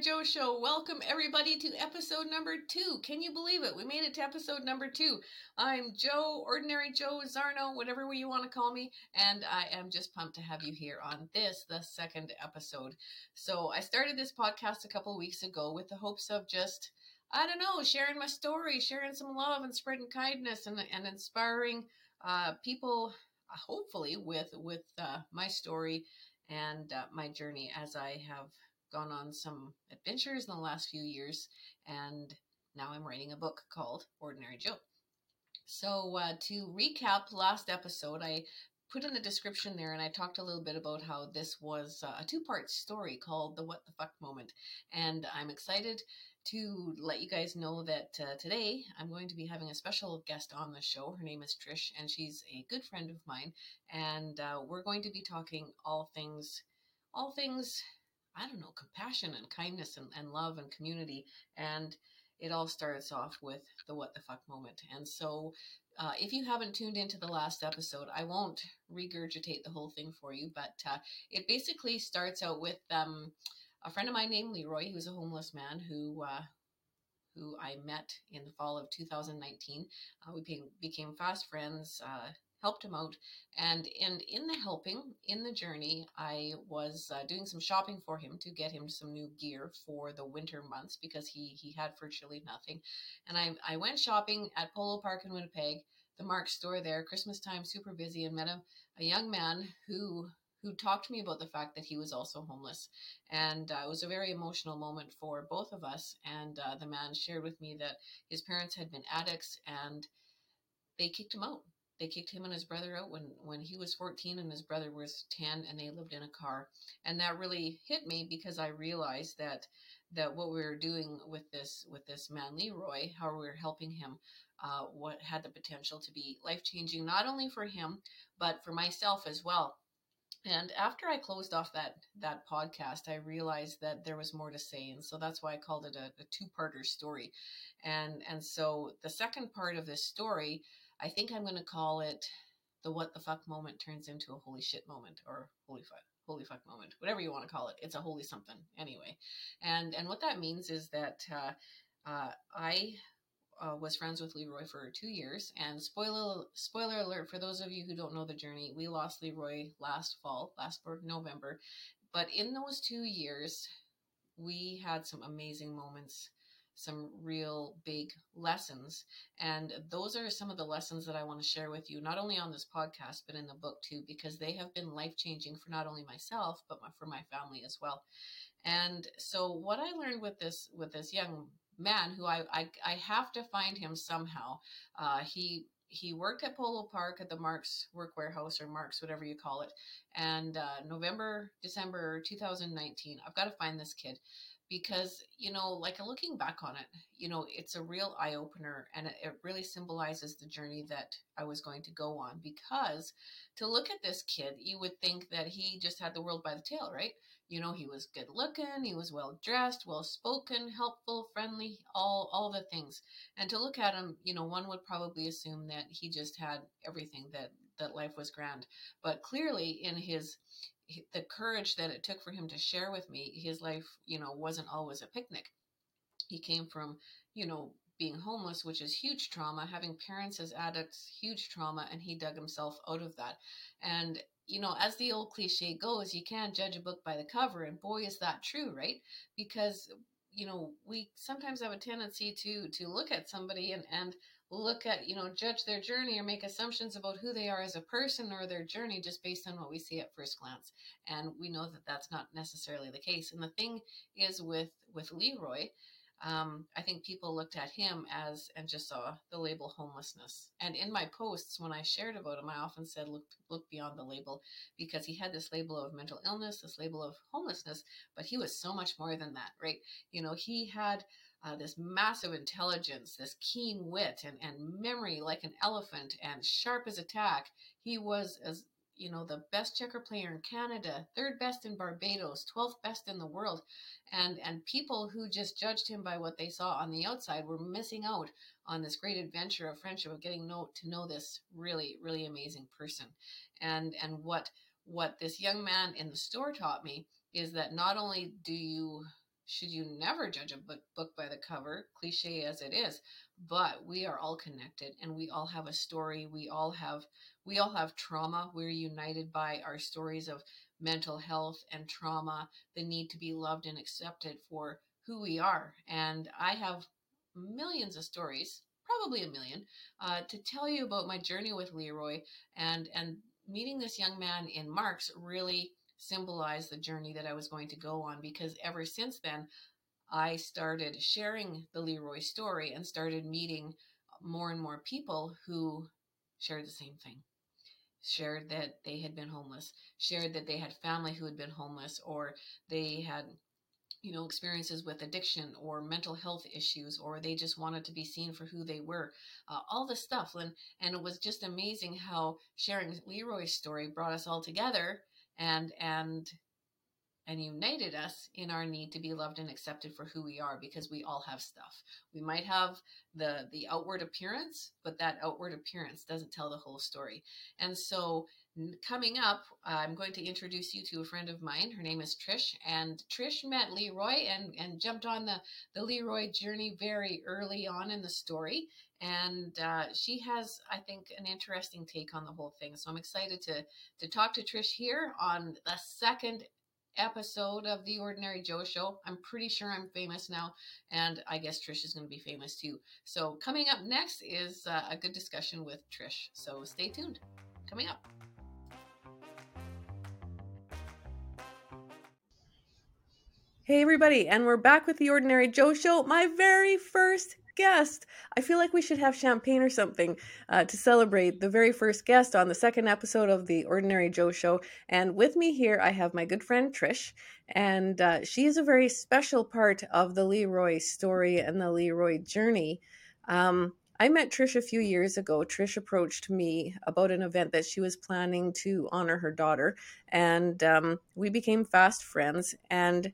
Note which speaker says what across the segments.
Speaker 1: Joe Show. Welcome everybody to episode number two. Can you believe it? We made it to episode number two. I'm Joe, Ordinary Joe Zarno, whatever you want to call me, and I am just pumped to have you here on this, the second episode. So I started this podcast a couple weeks ago with the hopes of just I don't know, sharing my story, sharing some love and spreading kindness and, and inspiring uh, people, hopefully, with with uh, my story and uh, my journey as I have gone on some adventures in the last few years, and now I'm writing a book called Ordinary Joe. So, uh, to recap last episode, I put in the description there and I talked a little bit about how this was uh, a two part story called The What the Fuck Moment. And I'm excited to let you guys know that uh, today I'm going to be having a special guest on the show. Her name is Trish, and she's a good friend of mine. And uh, we're going to be talking all things, all things, I don't know, compassion and kindness and, and love and community. And it all starts off with the what the fuck moment. And so, uh, if you haven't tuned into the last episode, I won't regurgitate the whole thing for you, but uh, it basically starts out with um, a friend of mine named Leroy, who's a homeless man who uh, who I met in the fall of 2019. Uh, we became, became fast friends, uh, helped him out, and and in the helping, in the journey, I was uh, doing some shopping for him to get him some new gear for the winter months because he he had virtually nothing, and I I went shopping at Polo Park in Winnipeg, the Mark store there, Christmas time, super busy, and met a, a young man who who talked to me about the fact that he was also homeless. And uh, it was a very emotional moment for both of us. And uh, the man shared with me that his parents had been addicts and they kicked him out. They kicked him and his brother out when, when he was 14 and his brother was 10 and they lived in a car. And that really hit me because I realized that that what we were doing with this with this man Leroy, how we were helping him, uh, what had the potential to be life changing, not only for him but for myself as well. And after I closed off that that podcast, I realized that there was more to say, and so that's why I called it a, a two-parter story. And and so the second part of this story, I think I'm going to call it the what the fuck moment turns into a holy shit moment, or holy fuck holy fuck moment, whatever you want to call it. It's a holy something anyway. And and what that means is that uh, uh, I uh, was friends with Leroy for two years. And spoiler spoiler alert for those of you who don't know the journey, we lost Leroy last fall, last November. But in those two years, we had some amazing moments, some real big lessons. And those are some of the lessons that I want to share with you, not only on this podcast, but in the book too, because they have been life changing for not only myself, but my, for my family as well. And so what I learned with this, with this young man who I, I, I have to find him somehow. Uh, he he worked at Polo Park at the Mark's Work Wearhouse or Marks, whatever you call it. And uh, November, December 2019, I've got to find this kid because you know like looking back on it you know it's a real eye opener and it really symbolizes the journey that i was going to go on because to look at this kid you would think that he just had the world by the tail right you know, he was good looking, he was well dressed, well spoken, helpful, friendly, all all the things. And to look at him, you know, one would probably assume that he just had everything that that life was grand. But clearly in his the courage that it took for him to share with me, his life, you know, wasn't always a picnic. He came from, you know, being homeless, which is huge trauma, having parents as addicts, huge trauma, and he dug himself out of that. And you know, as the old cliche goes, you can't judge a book by the cover. And boy, is that true, right? Because you know we sometimes have a tendency to to look at somebody and and look at you know judge their journey or make assumptions about who they are as a person or their journey just based on what we see at first glance and we know that that's not necessarily the case and the thing is with with leroy um, I think people looked at him as and just saw the label homelessness. And in my posts, when I shared about him, I often said, look, look beyond the label because he had this label of mental illness, this label of homelessness, but he was so much more than that, right? You know, he had uh, this massive intelligence, this keen wit and, and memory like an elephant and sharp as a tack. He was as you know, the best checker player in Canada, third best in Barbados, 12th best in the world. And, and people who just judged him by what they saw on the outside were missing out on this great adventure of friendship of getting know, to know this really, really amazing person. And, and what, what this young man in the store taught me is that not only do you
Speaker 2: should you never judge a book, by the cover, cliche as it is, but we are all connected and we all have a story. We all have we all have trauma. We're united by our stories of mental health and trauma, the need to be loved and accepted for who we are. And I have millions of stories, probably a million, uh, to tell you about my journey with Leroy and and meeting this young man in Marks really symbolized the journey that I was going to go on because ever since then I started sharing the Leroy story and started meeting more and more people who shared the same thing. Shared that they had been homeless, shared that they had family who had been homeless, or they had you know experiences with addiction or mental health issues or they just wanted to be seen for who they were uh, all this stuff. And and it was just amazing how sharing leroy's story brought us all together and and and united us in our need to be loved and accepted for who we are because we all have stuff. We might have the the outward appearance but that outward appearance doesn't tell the whole story. And so coming up i'm going to introduce you to a friend of mine. Her name is trish and trish met leroy and and jumped on the the leroy journey very early on in the story and uh, she has i think an interesting take on the whole thing so i'm excited to to talk to trish here on the second episode of the Ordinary Joe Show. I'm pretty sure I'm famous now, and I guess Trish is going to be famous too. So, coming up next is uh, a good discussion with Trish. So, stay tuned. Coming up.
Speaker 1: Hey, everybody, and we're back with the Ordinary Joe Show, my very first guest. I feel like we should have champagne or something uh, to celebrate the very first guest on the second episode of the Ordinary Joe Show. And with me here, I have my good friend Trish, and uh, she is a very special part of the Leroy story and the Leroy journey. Um, I met Trish a few years ago. Trish approached me about an event that she was planning to honor her daughter, and um, we became fast friends. And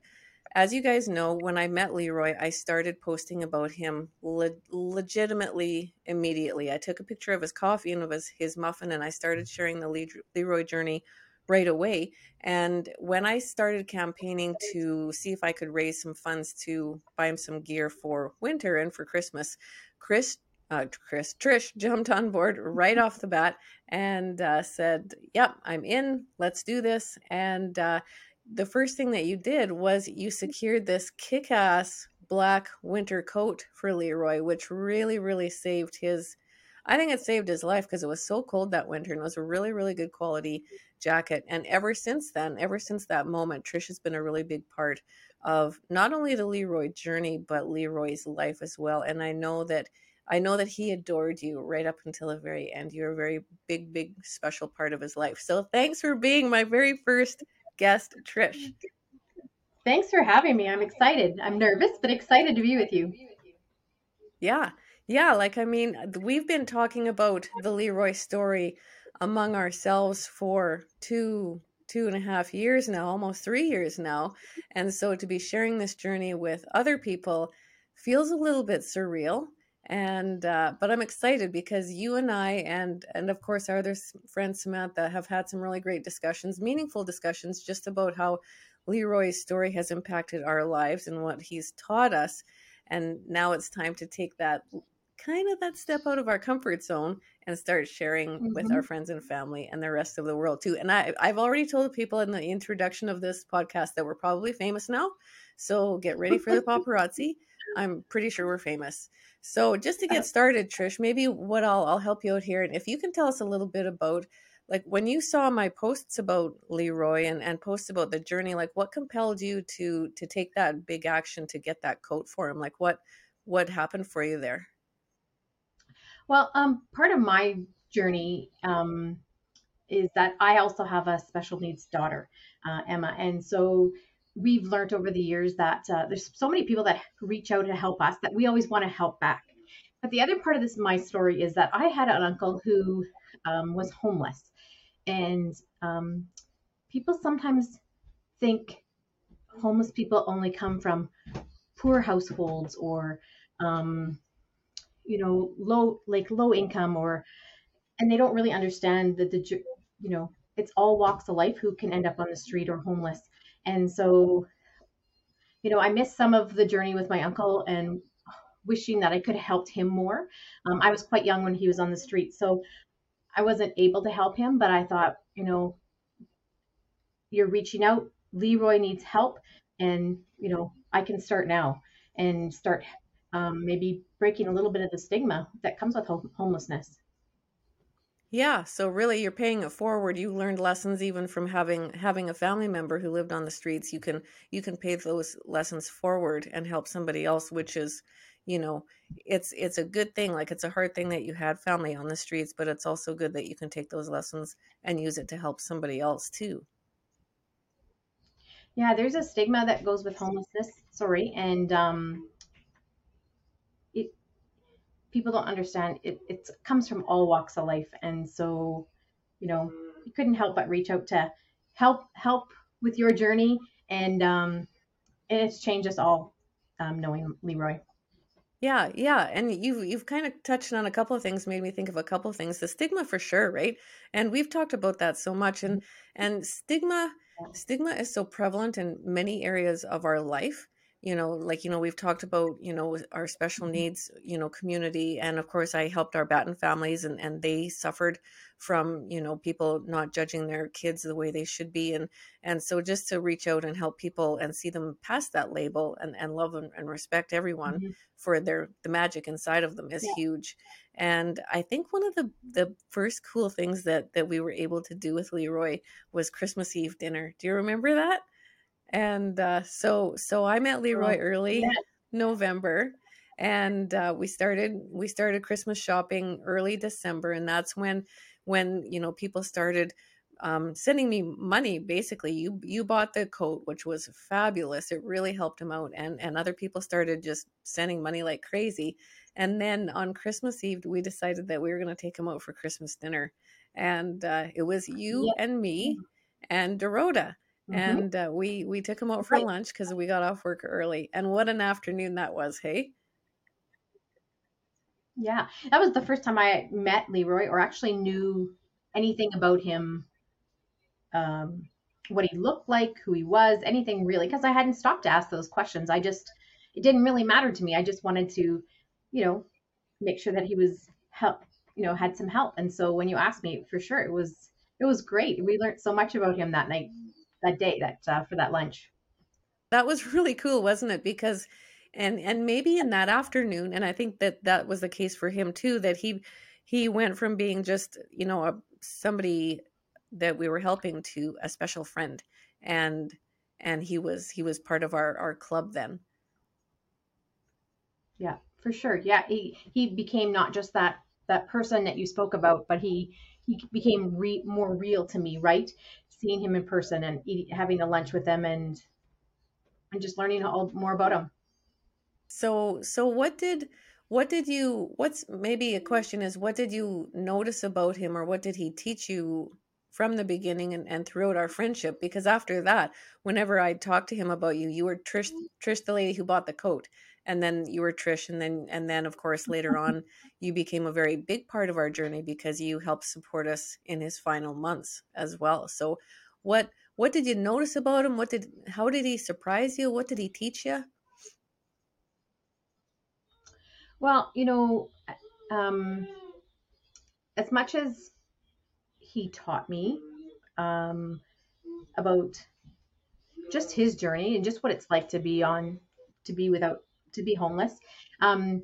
Speaker 1: as you guys know, when I met Leroy, I started posting about him le- legitimately immediately. I took a picture of his coffee and of his, his muffin, and I started sharing the Le- Leroy journey right away. And when I started campaigning to see if I could raise some funds to buy him some gear for winter and for Christmas, Chris, uh, Chris, Trish jumped on board right off the bat and uh, said, "Yep, I'm in. Let's do this." And uh, the first thing that you did was you mm-hmm. secured this kick ass black winter coat for Leroy, which really, really saved his. I think it saved his life because it was so cold that winter and it was a really, really good quality jacket. And ever since then, ever since that moment, Trish has been a really big part of not only the Leroy journey, but Leroy's life as well. And I know that I know that he adored you right up until the very end. You're a very big, big, special part of his life. So thanks for being my very first guest, Trish.
Speaker 3: Thanks for having me. I'm excited. I'm nervous, but excited to be with you.
Speaker 1: Yeah. Yeah. Like, I mean, we've been talking about the Leroy story among ourselves for two, two and a half years now, almost three years now. And so to be sharing this journey with other people feels a little bit surreal and uh, but i'm excited because you and i and and of course our other friend samantha have had some really great discussions meaningful discussions just about how leroy's story has impacted our lives and what he's taught us and now it's time to take that kind of that step out of our comfort zone and start sharing mm-hmm. with our mm-hmm. friends and family and the rest of the world too and I, i've already told the people in the introduction of this podcast that we're probably famous now so get ready for the paparazzi i'm pretty sure we're famous so just to get uh-huh. started, Trish, maybe what I'll I'll help you out here, and if you can tell us a little bit about like when you saw my posts about Leroy and and posts about the journey, like what compelled you to to take that big action to get that coat for him? Like what what happened for you there?
Speaker 3: Well, um, part of my journey um, is that I also have a special needs daughter, uh, Emma, and so we've learned over the years that uh, there's so many people that reach out to help us that we always want to help back. But the other part of this my story is that I had an uncle who um, was homeless, and um, people sometimes think homeless people only come from poor households or um, you know low like low income or and they don't really understand that the you know it's all walks of life who can end up on the street or homeless and so you know, I missed some of the journey with my uncle and wishing that I could have helped him more. Um, I was quite young when he was on the street, so I wasn't able to help him, but I thought, you know, you're reaching out. Leroy needs help, and you know, I can start now and start um, maybe breaking a little bit of the stigma that comes with homelessness.
Speaker 1: Yeah, so really you're paying it forward. You learned lessons even from having having a family member who lived on the streets. You can you can pay those lessons forward and help somebody else, which is, you know, it's it's a good thing. Like it's a hard thing that you had family on the streets, but it's also good that you can take those lessons and use it to help somebody else too.
Speaker 3: Yeah, there's a stigma that goes with homelessness, sorry, and um people don't understand it it comes from all walks of life. And so you know you couldn't help but reach out to help help with your journey. And um and it's changed us all um knowing leroy.
Speaker 1: Yeah yeah. And you've you've kind of touched on a couple of things made me think of a couple of things. The stigma for sure right? And we've talked about that so much. And mm-hmm. and stigma stigma is so prevalent in many areas of our life you know like you know we've talked about you know our special mm-hmm. needs you know community and of course i helped our batten families and and they suffered from you know people not judging their kids the way they should be and and so just to reach out and help people and see them past that label and and love and, and respect everyone mm-hmm. for their the magic inside of them is yeah. huge and i think one of the the first cool things that that we were able to do with leroy was christmas eve dinner do you remember that and uh, so so I met Leroy early yeah. November, and uh, we started we started Christmas shopping early December, and that's when when you know people started um, sending me money. Basically, you you bought the coat, which was fabulous. It really helped him out, and and other people started just sending money like crazy. And then on Christmas Eve, we decided that we were going to take him out for Christmas dinner, and uh, it was you yeah. and me and Dorota Mm-hmm. And uh, we we took him out for right. lunch because we got off work early. And what an afternoon that was, hey?
Speaker 3: Yeah, that was the first time I met Leroy or actually knew anything about him, um, what he looked like, who he was, anything really, because I hadn't stopped to ask those questions. I just, it didn't really matter to me. I just wanted to, you know, make sure that he was help, you know, had some help. And so when you asked me, for sure, it was, it was great. We learned so much about him that night that day that uh, for that lunch.
Speaker 1: That was really cool, wasn't it? Because and and maybe in that afternoon, and I think that that was the case for him too. That he he went from being just you know a, somebody that we were helping to a special friend, and and he was he was part of our our club then.
Speaker 3: Yeah, for sure. Yeah, he he became not just that that person that you spoke about, but he he became re- more real to me, right? Seeing him in person and eating, having a lunch with them and and just learning all more about him.
Speaker 1: So so what did what did you what's maybe a question is what did you notice about him or what did he teach you from the beginning and, and throughout our friendship because after that whenever i talked to him about you you were trish trish the lady who bought the coat and then you were Trish, and then and then of course later on you became a very big part of our journey because you helped support us in his final months as well. So, what what did you notice about him? What did how did he surprise you? What did he teach you?
Speaker 3: Well, you know, um, as much as he taught me um, about just his journey and just what it's like to be on to be without to be homeless. Um,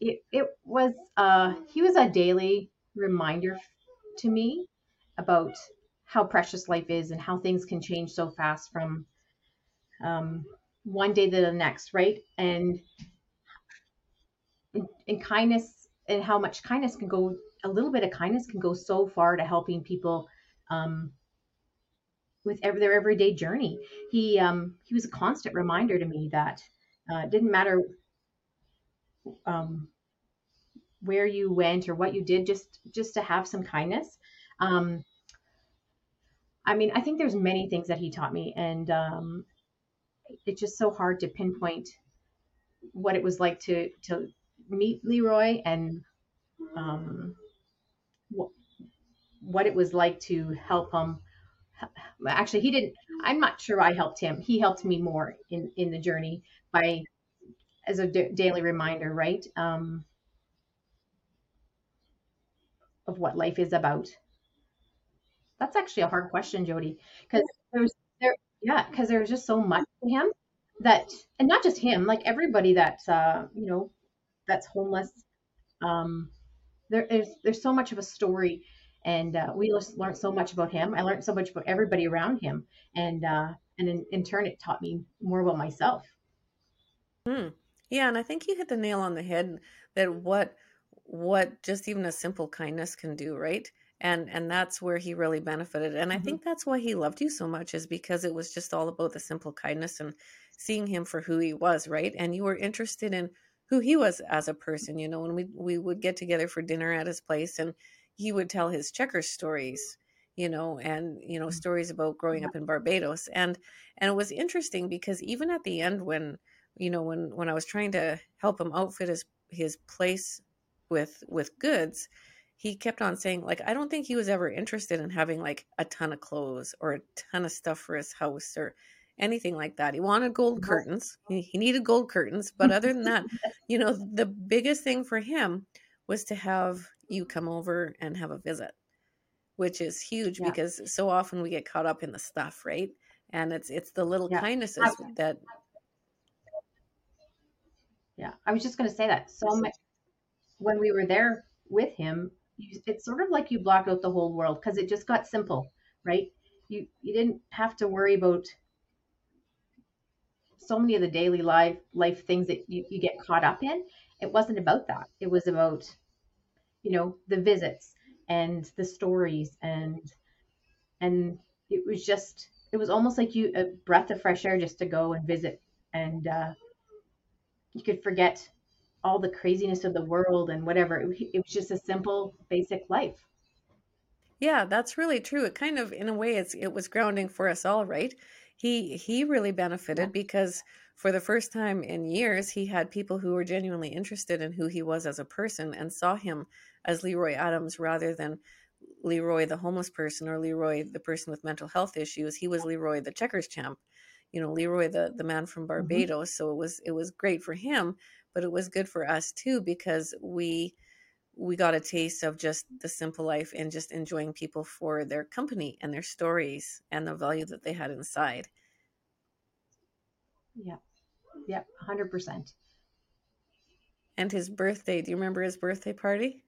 Speaker 3: it, it was uh, he was a daily reminder to me about how precious life is and how things can change so fast from um, one day to the next, right? And and kindness and how much kindness can go a little bit of kindness can go so far to helping people um, with every, their everyday journey. He um, he was a constant reminder to me that uh, it didn't matter um, where you went or what you did, just just to have some kindness. Um, I mean, I think there's many things that he taught me, and um, it's just so hard to pinpoint what it was like to to meet Leroy and um, what, what it was like to help him actually he didn't i'm not sure i helped him. He helped me more in in the journey by as a d- daily reminder right? Um of what life is about. That's actually a hard question jody because there's there yeah because there's just so much to him that and not just him like everybody that's uh you know that's homeless. Um there is there's so much of a story and uh, we just learned so much about him. I learned so much about everybody around him, and uh, and in, in turn, it taught me more about myself.
Speaker 1: Hmm. Yeah, and I think you hit the nail on the head that what what just even a simple kindness can do, right? And and that's where he really benefited. And I
Speaker 3: Mm-hmm.
Speaker 1: think that's why he loved you so much is because it was just all about the simple kindness and seeing him for who he was, right? And you were interested in who he was as a person, you know, when we we would get together for dinner at his place and he would tell his checkers stories, you know, and you know, mm-hmm. stories about growing up in Barbados. And and it was interesting because even at the end when you know when when i was trying to help him outfit his his place with with goods he kept on saying like i don't think he was ever interested in having like a ton of clothes or a ton of stuff for his house or anything like that. He wanted gold
Speaker 3: uh-huh.
Speaker 1: curtains. He, he needed gold curtains but other than that you know the biggest thing for him was to have you come over and have a visit which is huge
Speaker 3: Yeah.
Speaker 1: because so often we get caught up in the stuff right and it's it's the little
Speaker 3: Yeah.
Speaker 1: kindnesses that
Speaker 3: Yeah, I was just going to say that. So much when we were there with him, it's sort of like you blocked out the whole world because it just got simple, right? You you didn't have to worry about so many of the daily life life things that you, you get caught up in. It wasn't about that. It was about, you know, the visits and the stories and and it was just it was almost like you a breath of fresh air just to go and visit and uh, you could forget all the craziness of the world and whatever. It, it was just a simple, basic life.
Speaker 1: Yeah, that's really true. It kind of, in a way, it's it was grounding for us all, right? He he really benefited
Speaker 3: Yeah.
Speaker 1: because for the first time in years, he had people who were genuinely interested in who he was as a person and saw him as Leroy Adams rather than Leroy the homeless person or Leroy the person with mental health issues. He was Leroy the checkers champ, you know, Leroy the the man from mm-hmm. Barbados. So it was it was great for him, but it was good for us too because we we got a taste of just the simple life and just enjoying people for their company and their stories and the value that they had inside.
Speaker 3: Yeah. Yeah. 100%.
Speaker 1: And his birthday, do you remember his birthday party?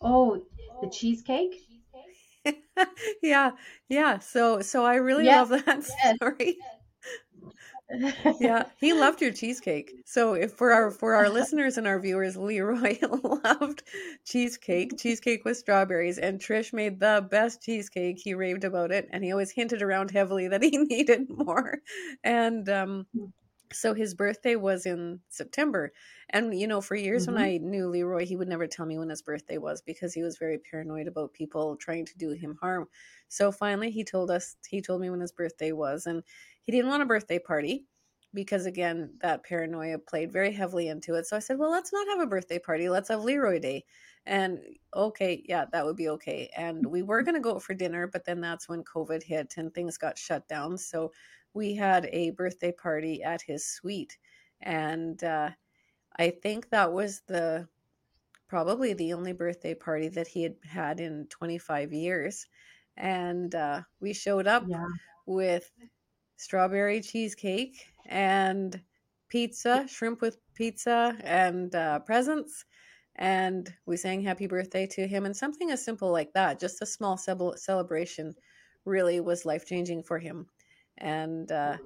Speaker 3: Oh, the cheesecake?
Speaker 1: yeah, yeah. So so I really
Speaker 3: Yes,
Speaker 1: love that
Speaker 3: yes.
Speaker 1: story. Yeah, he loved your cheesecake. So if for our for our listeners and our viewers, Leroy loved cheesecake, cheesecake with strawberries, and Trish made the best cheesecake. He raved about it, and he always hinted around heavily that he needed more. And um, so his birthday was in September. And you know, for years when
Speaker 3: Mhm.
Speaker 1: I knew Leroy, he would never tell me when his birthday was because he was very paranoid about people trying to do him harm. So finally he told us he told me when his birthday was and he didn't want a birthday party because again, that paranoia played very heavily into it. So I said, "Well, let's not have a birthday party. Let's have Leroy Day." And okay, yeah, that would be okay. And we were going to go for dinner, but then that's when COVID hit and things got shut down. So we had a birthday party at his suite and uh, i think that was the probably the only birthday party that he had had in 25 years and uh, we showed up
Speaker 3: Yeah.
Speaker 1: with strawberry cheesecake and pizza shrimp with pizza and uh, presents and we sang happy birthday to him and something as simple like that just a small cel- celebration really was life changing for him and uh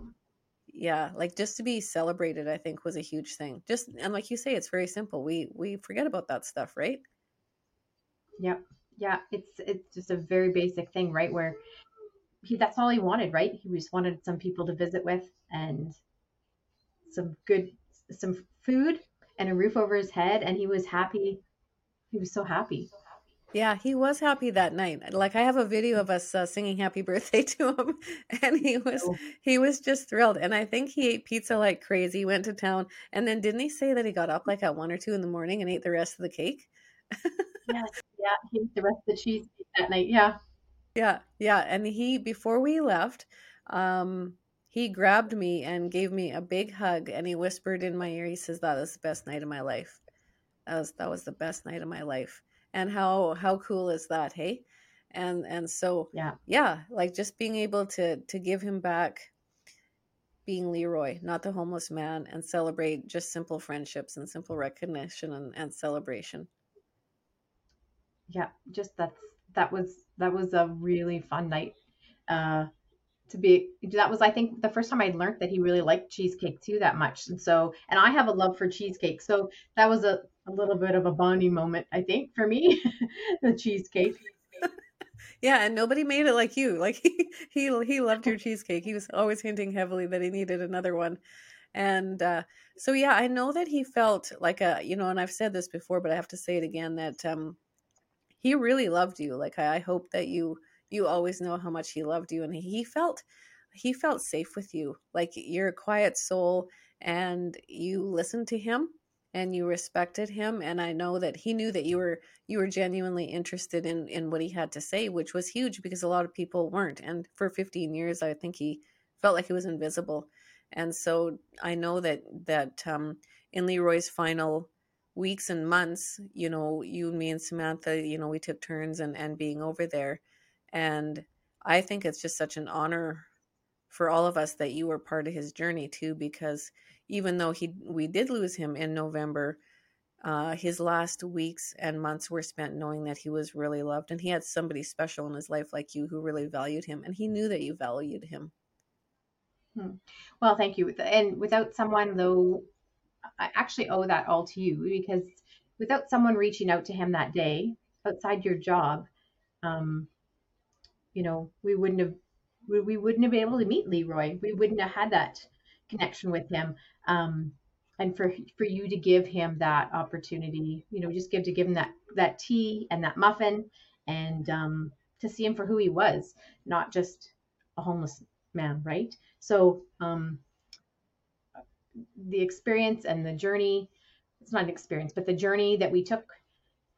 Speaker 1: yeah like just to be celebrated i think was a huge thing just and like you say it's very simple we we forget about that stuff right
Speaker 3: Yep. Yeah. It's it's just a very basic thing, right? Where he that's all he wanted, right? He just wanted some people to visit with and some good some food and a roof over his head and he was happy. He was so happy.
Speaker 1: Yeah he was happy that night like i have a video of us uh, singing happy birthday to him and he was
Speaker 3: So,
Speaker 1: he was just thrilled and i think he ate pizza like crazy went to town and then didn't he say that he got up like at one or two in the morning and ate the rest of the cake
Speaker 3: yes. Yeah. He ate the rest of the cheese that night. Yeah.
Speaker 1: Yeah, yeah. And he, before we left, um, he grabbed me and gave me a big hug and he whispered in my ear, he says, That is the best night of my life. That was that was the best night of my life. And how how cool is that, hey? And and so
Speaker 3: Yeah.
Speaker 1: yeah, like just being able to to give him back being Leroy, not the homeless man, and celebrate just simple friendships and simple recognition and, and celebration.
Speaker 3: Yeah. Just that's that was that was a really fun night. Uh to be that was I think the first time I'd learned that he really liked cheesecake too that much. And so and I have a love for cheesecake. So that was a, a little bit of a bonding moment, I think, for me. the cheesecake.
Speaker 1: Yeah, and nobody made it like you. Like he he he loved your cheesecake. He was always hinting heavily that he needed another one. And uh so yeah, I know that he felt like a, you know, and I've said this before, but I have to say it again that um he really loved you. Like I, I hope that you you always know how much he loved you and he felt he felt safe with you. Like you're a quiet soul and you listened to him and you respected him and I know that he knew that you were you were genuinely interested in in what he had to say, which was huge because a lot of people weren't. And for 15 years I think he felt like he was invisible. And so I know that that um in Leroy's final weeks and months, you know, you and me and Samantha, you know, we took turns and and being over there and I think it's just such an honor for all of us that you were part of his journey too, because even though he we did lose him in November, uh, his last weeks and months were spent knowing that he was really loved and he had somebody special in his life like you who really valued him and he knew that you valued him.
Speaker 3: Hmm. Well, thank you. And without someone though, I actually owe that all to you because without someone reaching out to him that day outside your job, um, you know, we wouldn't have we, we wouldn't have been able to meet Leroy. We wouldn't have had that connection with him. Um, and for for you to give him that opportunity, you know, just give to give him that that tea and that muffin, and um, to see him for who he was, not just a homeless man, right? So um, the experience and the journey, it's not an experience, but the journey that we took,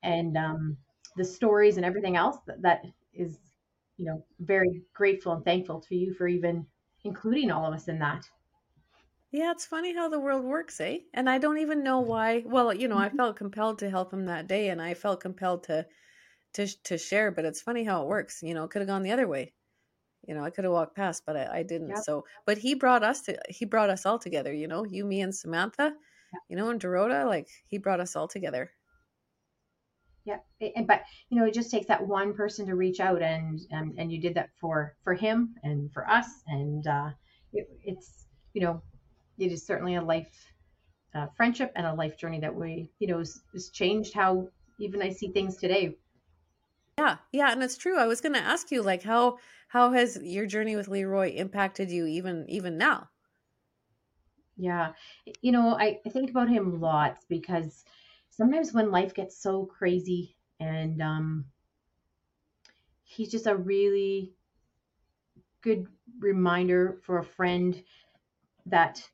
Speaker 3: and um, the stories and everything else that, that is you know, very grateful and thankful to you for even including all of us in that.
Speaker 1: Yeah, it's funny how the world works, eh? And I don't even know why. Well, you know, I felt compelled to help him that day, and I felt compelled to to to share. But it's funny how it works. You know, it could have gone the other way. You know, I could have walked past, but I, I didn't.
Speaker 3: Yep.
Speaker 1: So, but he brought us to he brought us all together. You know, you, me, and Samantha.
Speaker 3: Yep.
Speaker 1: You know, and Dorota, like he brought us all together.
Speaker 3: Yeah, and but you know, it just takes that one person to reach out, and and, and you did that for for him and for us, and uh, it, it's you know, it is certainly a life uh, friendship and a life journey that we you know has, has changed how even I see things today.
Speaker 1: Yeah, yeah, and it's true. I was going to ask you, like, how how has your journey with Leroy impacted you even even now?
Speaker 3: Yeah, you know, I, I think about him lots because sometimes when life gets so crazy and um, he's just a really good reminder for a friend that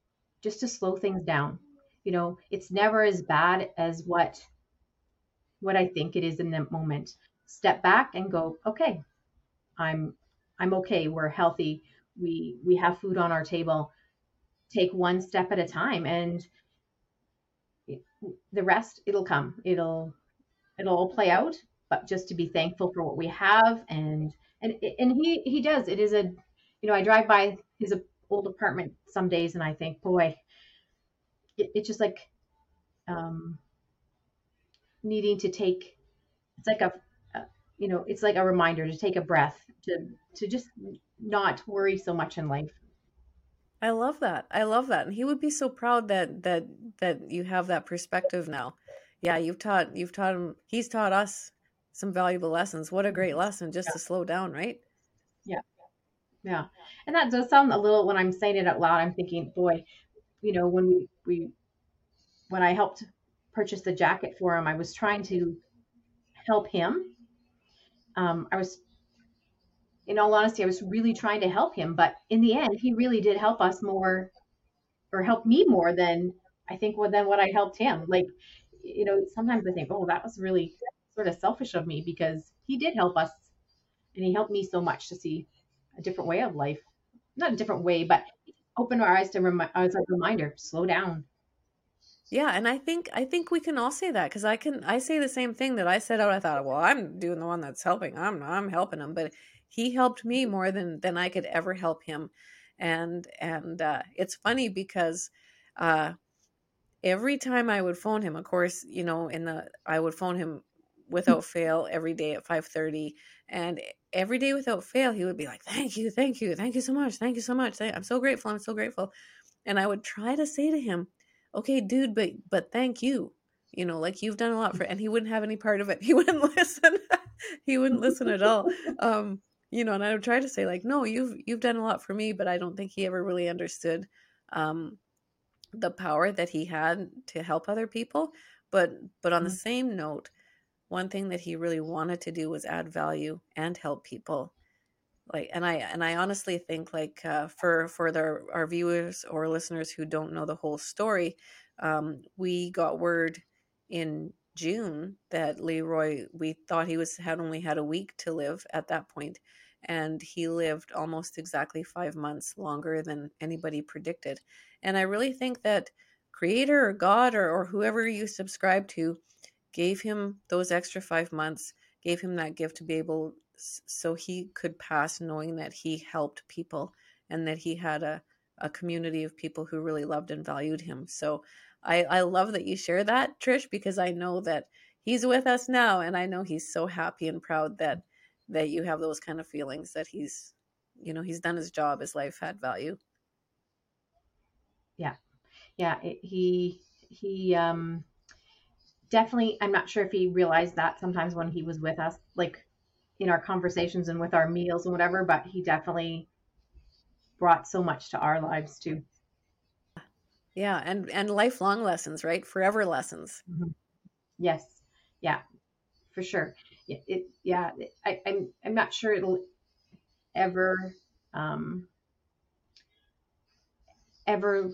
Speaker 3: just to slow things down. You know it's never as bad as what what i think it is in that moment. Step back and go okay i'm i'm okay. We're healthy. We we have food on our table. Take one step at a time and the rest it'll come. It'll it'll all play out but just to be thankful for what we have and and and he he does. It is a you know i drive by his old apartment some days and i think boy it, it's just like um needing to take it's like a, a you know it's like a reminder to take a breath to to just not worry so much in life
Speaker 1: I love that. I love that. And he would be so proud that that that you have that perspective now. Yeah, you've taught you've taught him he's taught us some valuable lessons. What a great lesson just
Speaker 3: Yeah.
Speaker 1: to slow down, right?
Speaker 3: yeah yeah. And that does sound a little when i'm saying it out loud i'm thinking boy you know when we we when i helped purchase the jacket for him i was trying to help him. Um, i was in all honesty i was really trying to help him but in the end he really did help us more or help me more than i think what than what i helped him. Like you know sometimes i think oh that was really sort of selfish of me because he did help us and he helped me so much to see a different way of life. Not a different way, but open our eyes to remind as a reminder, slow down.
Speaker 1: Yeah, and I think I think we can all say that because I can I say the same thing that I said out. I thought, well, I'm doing the one that's helping. I'm I'm helping him, but he helped me more than than I could ever help him, and and uh, it's funny because uh, every time I would phone him, of course, you know, in the I would phone him without fail every day at five thirty, and every day without fail, he would be like, "Thank you, thank you, thank you so much, thank you so much. I'm so grateful. I'm so grateful," and I would try to say to him okay, dude, but but thank you. You know, like you've done a lot for and he wouldn't have any part of it. He wouldn't listen. he wouldn't listen at all. Um, you know, and I would try to say like, no, you've you've done a lot for me, but I don't think he ever really understood um the power that he had to help other people. But but on the mm-hmm. same note, one thing that he really wanted to do was add value and help people. Like and i and i honestly think like uh, for for the, our viewers or listeners who don't know the whole story um, we got word in june that leroy we thought he was had only had a week to live at that point and he lived almost exactly five months longer than anybody predicted. And i really think that creator or god or, or whoever you subscribe to gave him those extra five months gave him that gift to be able so he could pass knowing that he helped people and that he had a, a community of people who really loved and valued him. So I, I love that you share that, Trish, because I know that he's with us now and I know he's so happy and proud that that you have those kind of feelings that he's you know he's done his job his life had value
Speaker 3: yeah yeah it, he he um definitely i'm not sure if he realized that sometimes when he was with us like in our conversations and with our meals and whatever, but he definitely brought so much to our lives too.
Speaker 1: Yeah, and and lifelong lessons, right? Forever lessons.
Speaker 3: Mm-hmm. Yes, yeah, for sure. It, it yeah, I, I'm I'm not sure it'll ever um, ever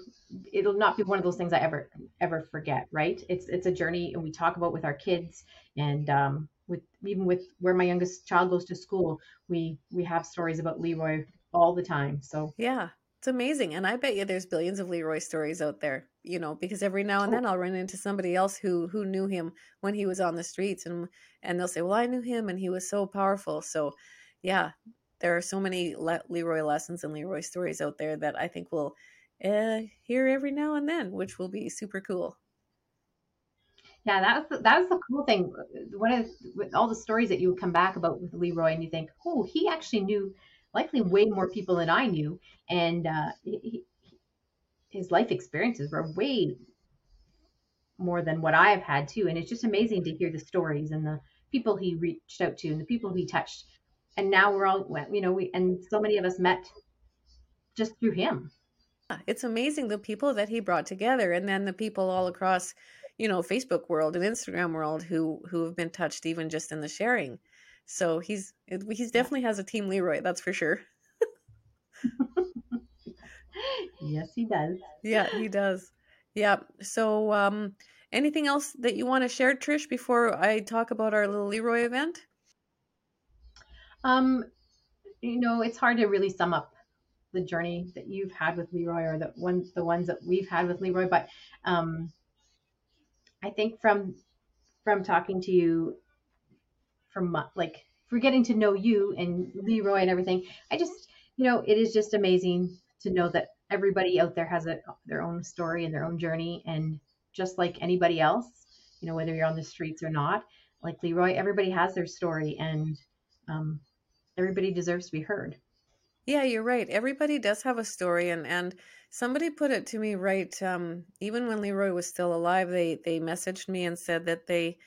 Speaker 3: it'll not be one of those things I ever ever forget, right? It's it's a journey and we talk about with our kids and um, with even with where my youngest child goes to school, we we have stories about Leroy all the time. So
Speaker 1: yeah, it's amazing, and I bet you there's billions of Leroy stories out there. You know, because every now and then I'll run into somebody else who who knew him when he was on the streets, and and they'll say, "Well, I knew him, and he was so powerful." So, yeah, there are so many Le- Leroy lessons and Leroy stories out there that I think we'll uh, hear every now and then, which will be super cool.
Speaker 3: Yeah, that was that was the cool thing. One of with all the stories that you would come back about with Leroy, and you think, oh, he actually knew likely way more people than I knew, and uh, he, his life experiences were way more than what I've had too. And it's just amazing to hear the stories and the people he reached out to and the people he touched. And now we're all, you know, we and so many of us met just through him.
Speaker 1: It's amazing the people that he brought together, and then the people all across you know facebook world and instagram world who who have been touched even just in the sharing. So he's he's definitely has a team leroy that's for sure.
Speaker 3: Yes he does.
Speaker 1: Yeah he does. Yeah so um anything else that you want to share trish before i talk about our little leroy event?
Speaker 3: Um you know it's hard to really sum up the journey that you've had with leroy or the ones the ones that we've had with leroy but um I think from from talking to you from like for getting to know you and Leroy and everything, I just you know it is just amazing to know that everybody out there has a, their own story and their own journey and just like anybody else, you know whether you're on the streets or not, like Leroy, everybody has their story and um, everybody deserves to be heard.
Speaker 1: Yeah, you're right. Everybody does have a story and and somebody put it to me right um even when Leroy was still alive, they they messaged me and said that they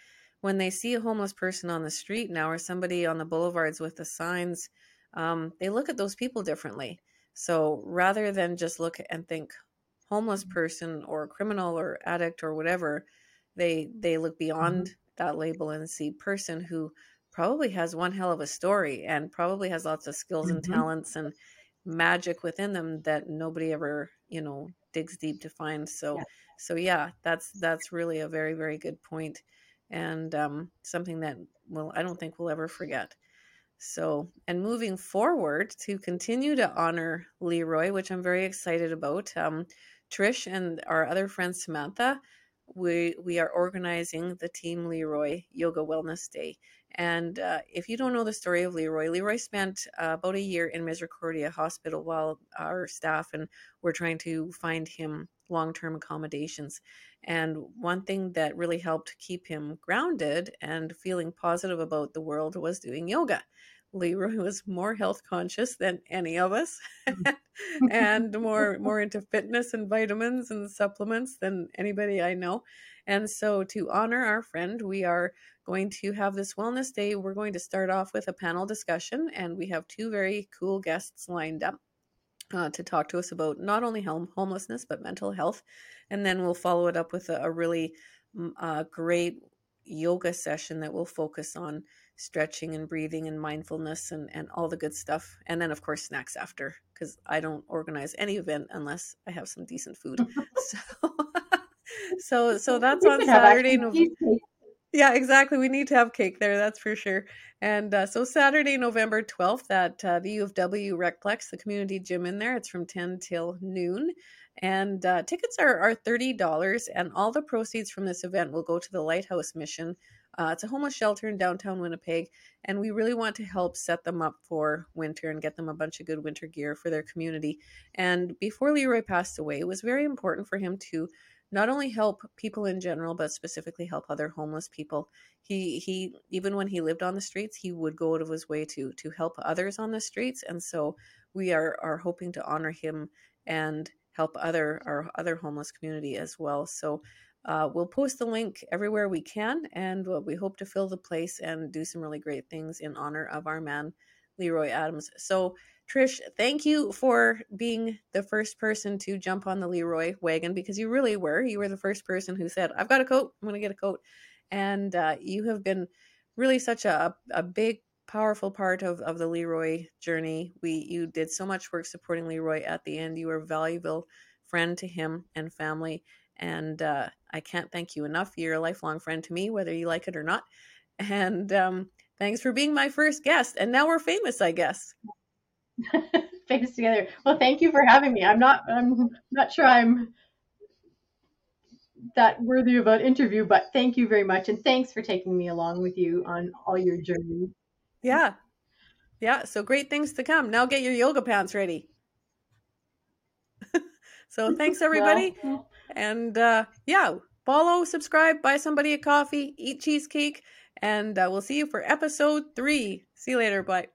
Speaker 1: when they see a homeless person on the street now or somebody on the boulevards with the signs, um they look at those people differently. So rather than just look and think homeless person or criminal or addict or whatever, they they look beyond mm-hmm. that label and see person who probably has one hell of a story and probably has lots of skills mm-hmm. and talents and magic within them that nobody ever you know digs deep to find so yeah. so yeah that's that's really a very very good point and um, something that well i don't think we'll ever forget So, and moving forward to continue to honor Leroy, which I'm very excited about. Um, Trish and our other friend Samantha, we we are organizing the Team Leroy Yoga Wellness Day. And uh, if you don't know the story of Leroy, Leroy spent uh, about a year in Misericordia Hospital while our staff and we're trying to find him long term accommodations. And one thing that really helped keep him grounded and feeling positive about the world was doing yoga. Leroy was more health conscious than any of us and more more into fitness and vitamins and supplements than anybody I know. And so to honor our friend, we are going to have this wellness day. We're going to start off with a panel discussion and we have two very cool guests lined up. Uh, to talk to us about not only home homelessness but mental health, and then we'll follow it up with a, a really uh, great yoga session that will focus on stretching and breathing and mindfulness and, and all the good stuff. And then, of course, snacks after, because I don't organize any event unless I have some decent food. so, so, so that's on Saturday. November. Yeah, exactly. We need to have cake there, that's for sure. And uh, so Saturday, November 12th at uh, the U of W Recplex, the community gym in there. It's from 10 till noon. And uh, tickets are, are $30, and all the proceeds from this event will go to the Lighthouse Mission, uh, it's a homeless shelter in downtown Winnipeg, and we really want to help set them up for winter and get them a bunch of good winter gear for their community. And before Leroy passed away, it was very important for him to not only help people in general, but specifically help other homeless people. He he even when he lived on the streets, he would go out of his way to to help others on the streets. And so we are are hoping to honor him and help other our other homeless community as well. So uh, we'll post the link everywhere we can, and we hope to fill the place and do some really great things in honor of our man, Leroy Adams. So, Trish, thank you for being the first person to jump on the Leroy wagon because you really were. You were the first person who said, I've got a coat, I'm going to get a coat. And uh, you have been really such a, a big, powerful part of, of the Leroy journey. We You did so much work supporting Leroy at the end. You were a valuable friend to him and family and uh, I can't thank you enough. You're a lifelong friend to me, whether you like it or not. And um, thanks for being my first guest. And now we're famous, I guess.
Speaker 3: famous together. Well, thank you for having me. I'm not. I'm not sure I'm that worthy of an interview, but thank you very much, and thanks for taking me along with you on all your journey.
Speaker 1: Yeah, yeah. So great things to come. Now get your yoga pants ready. so thanks everybody. Well, and uh, yeah, follow, subscribe, buy somebody a coffee, eat cheesecake, and uh, we'll see you for episode three. See you later. Bye.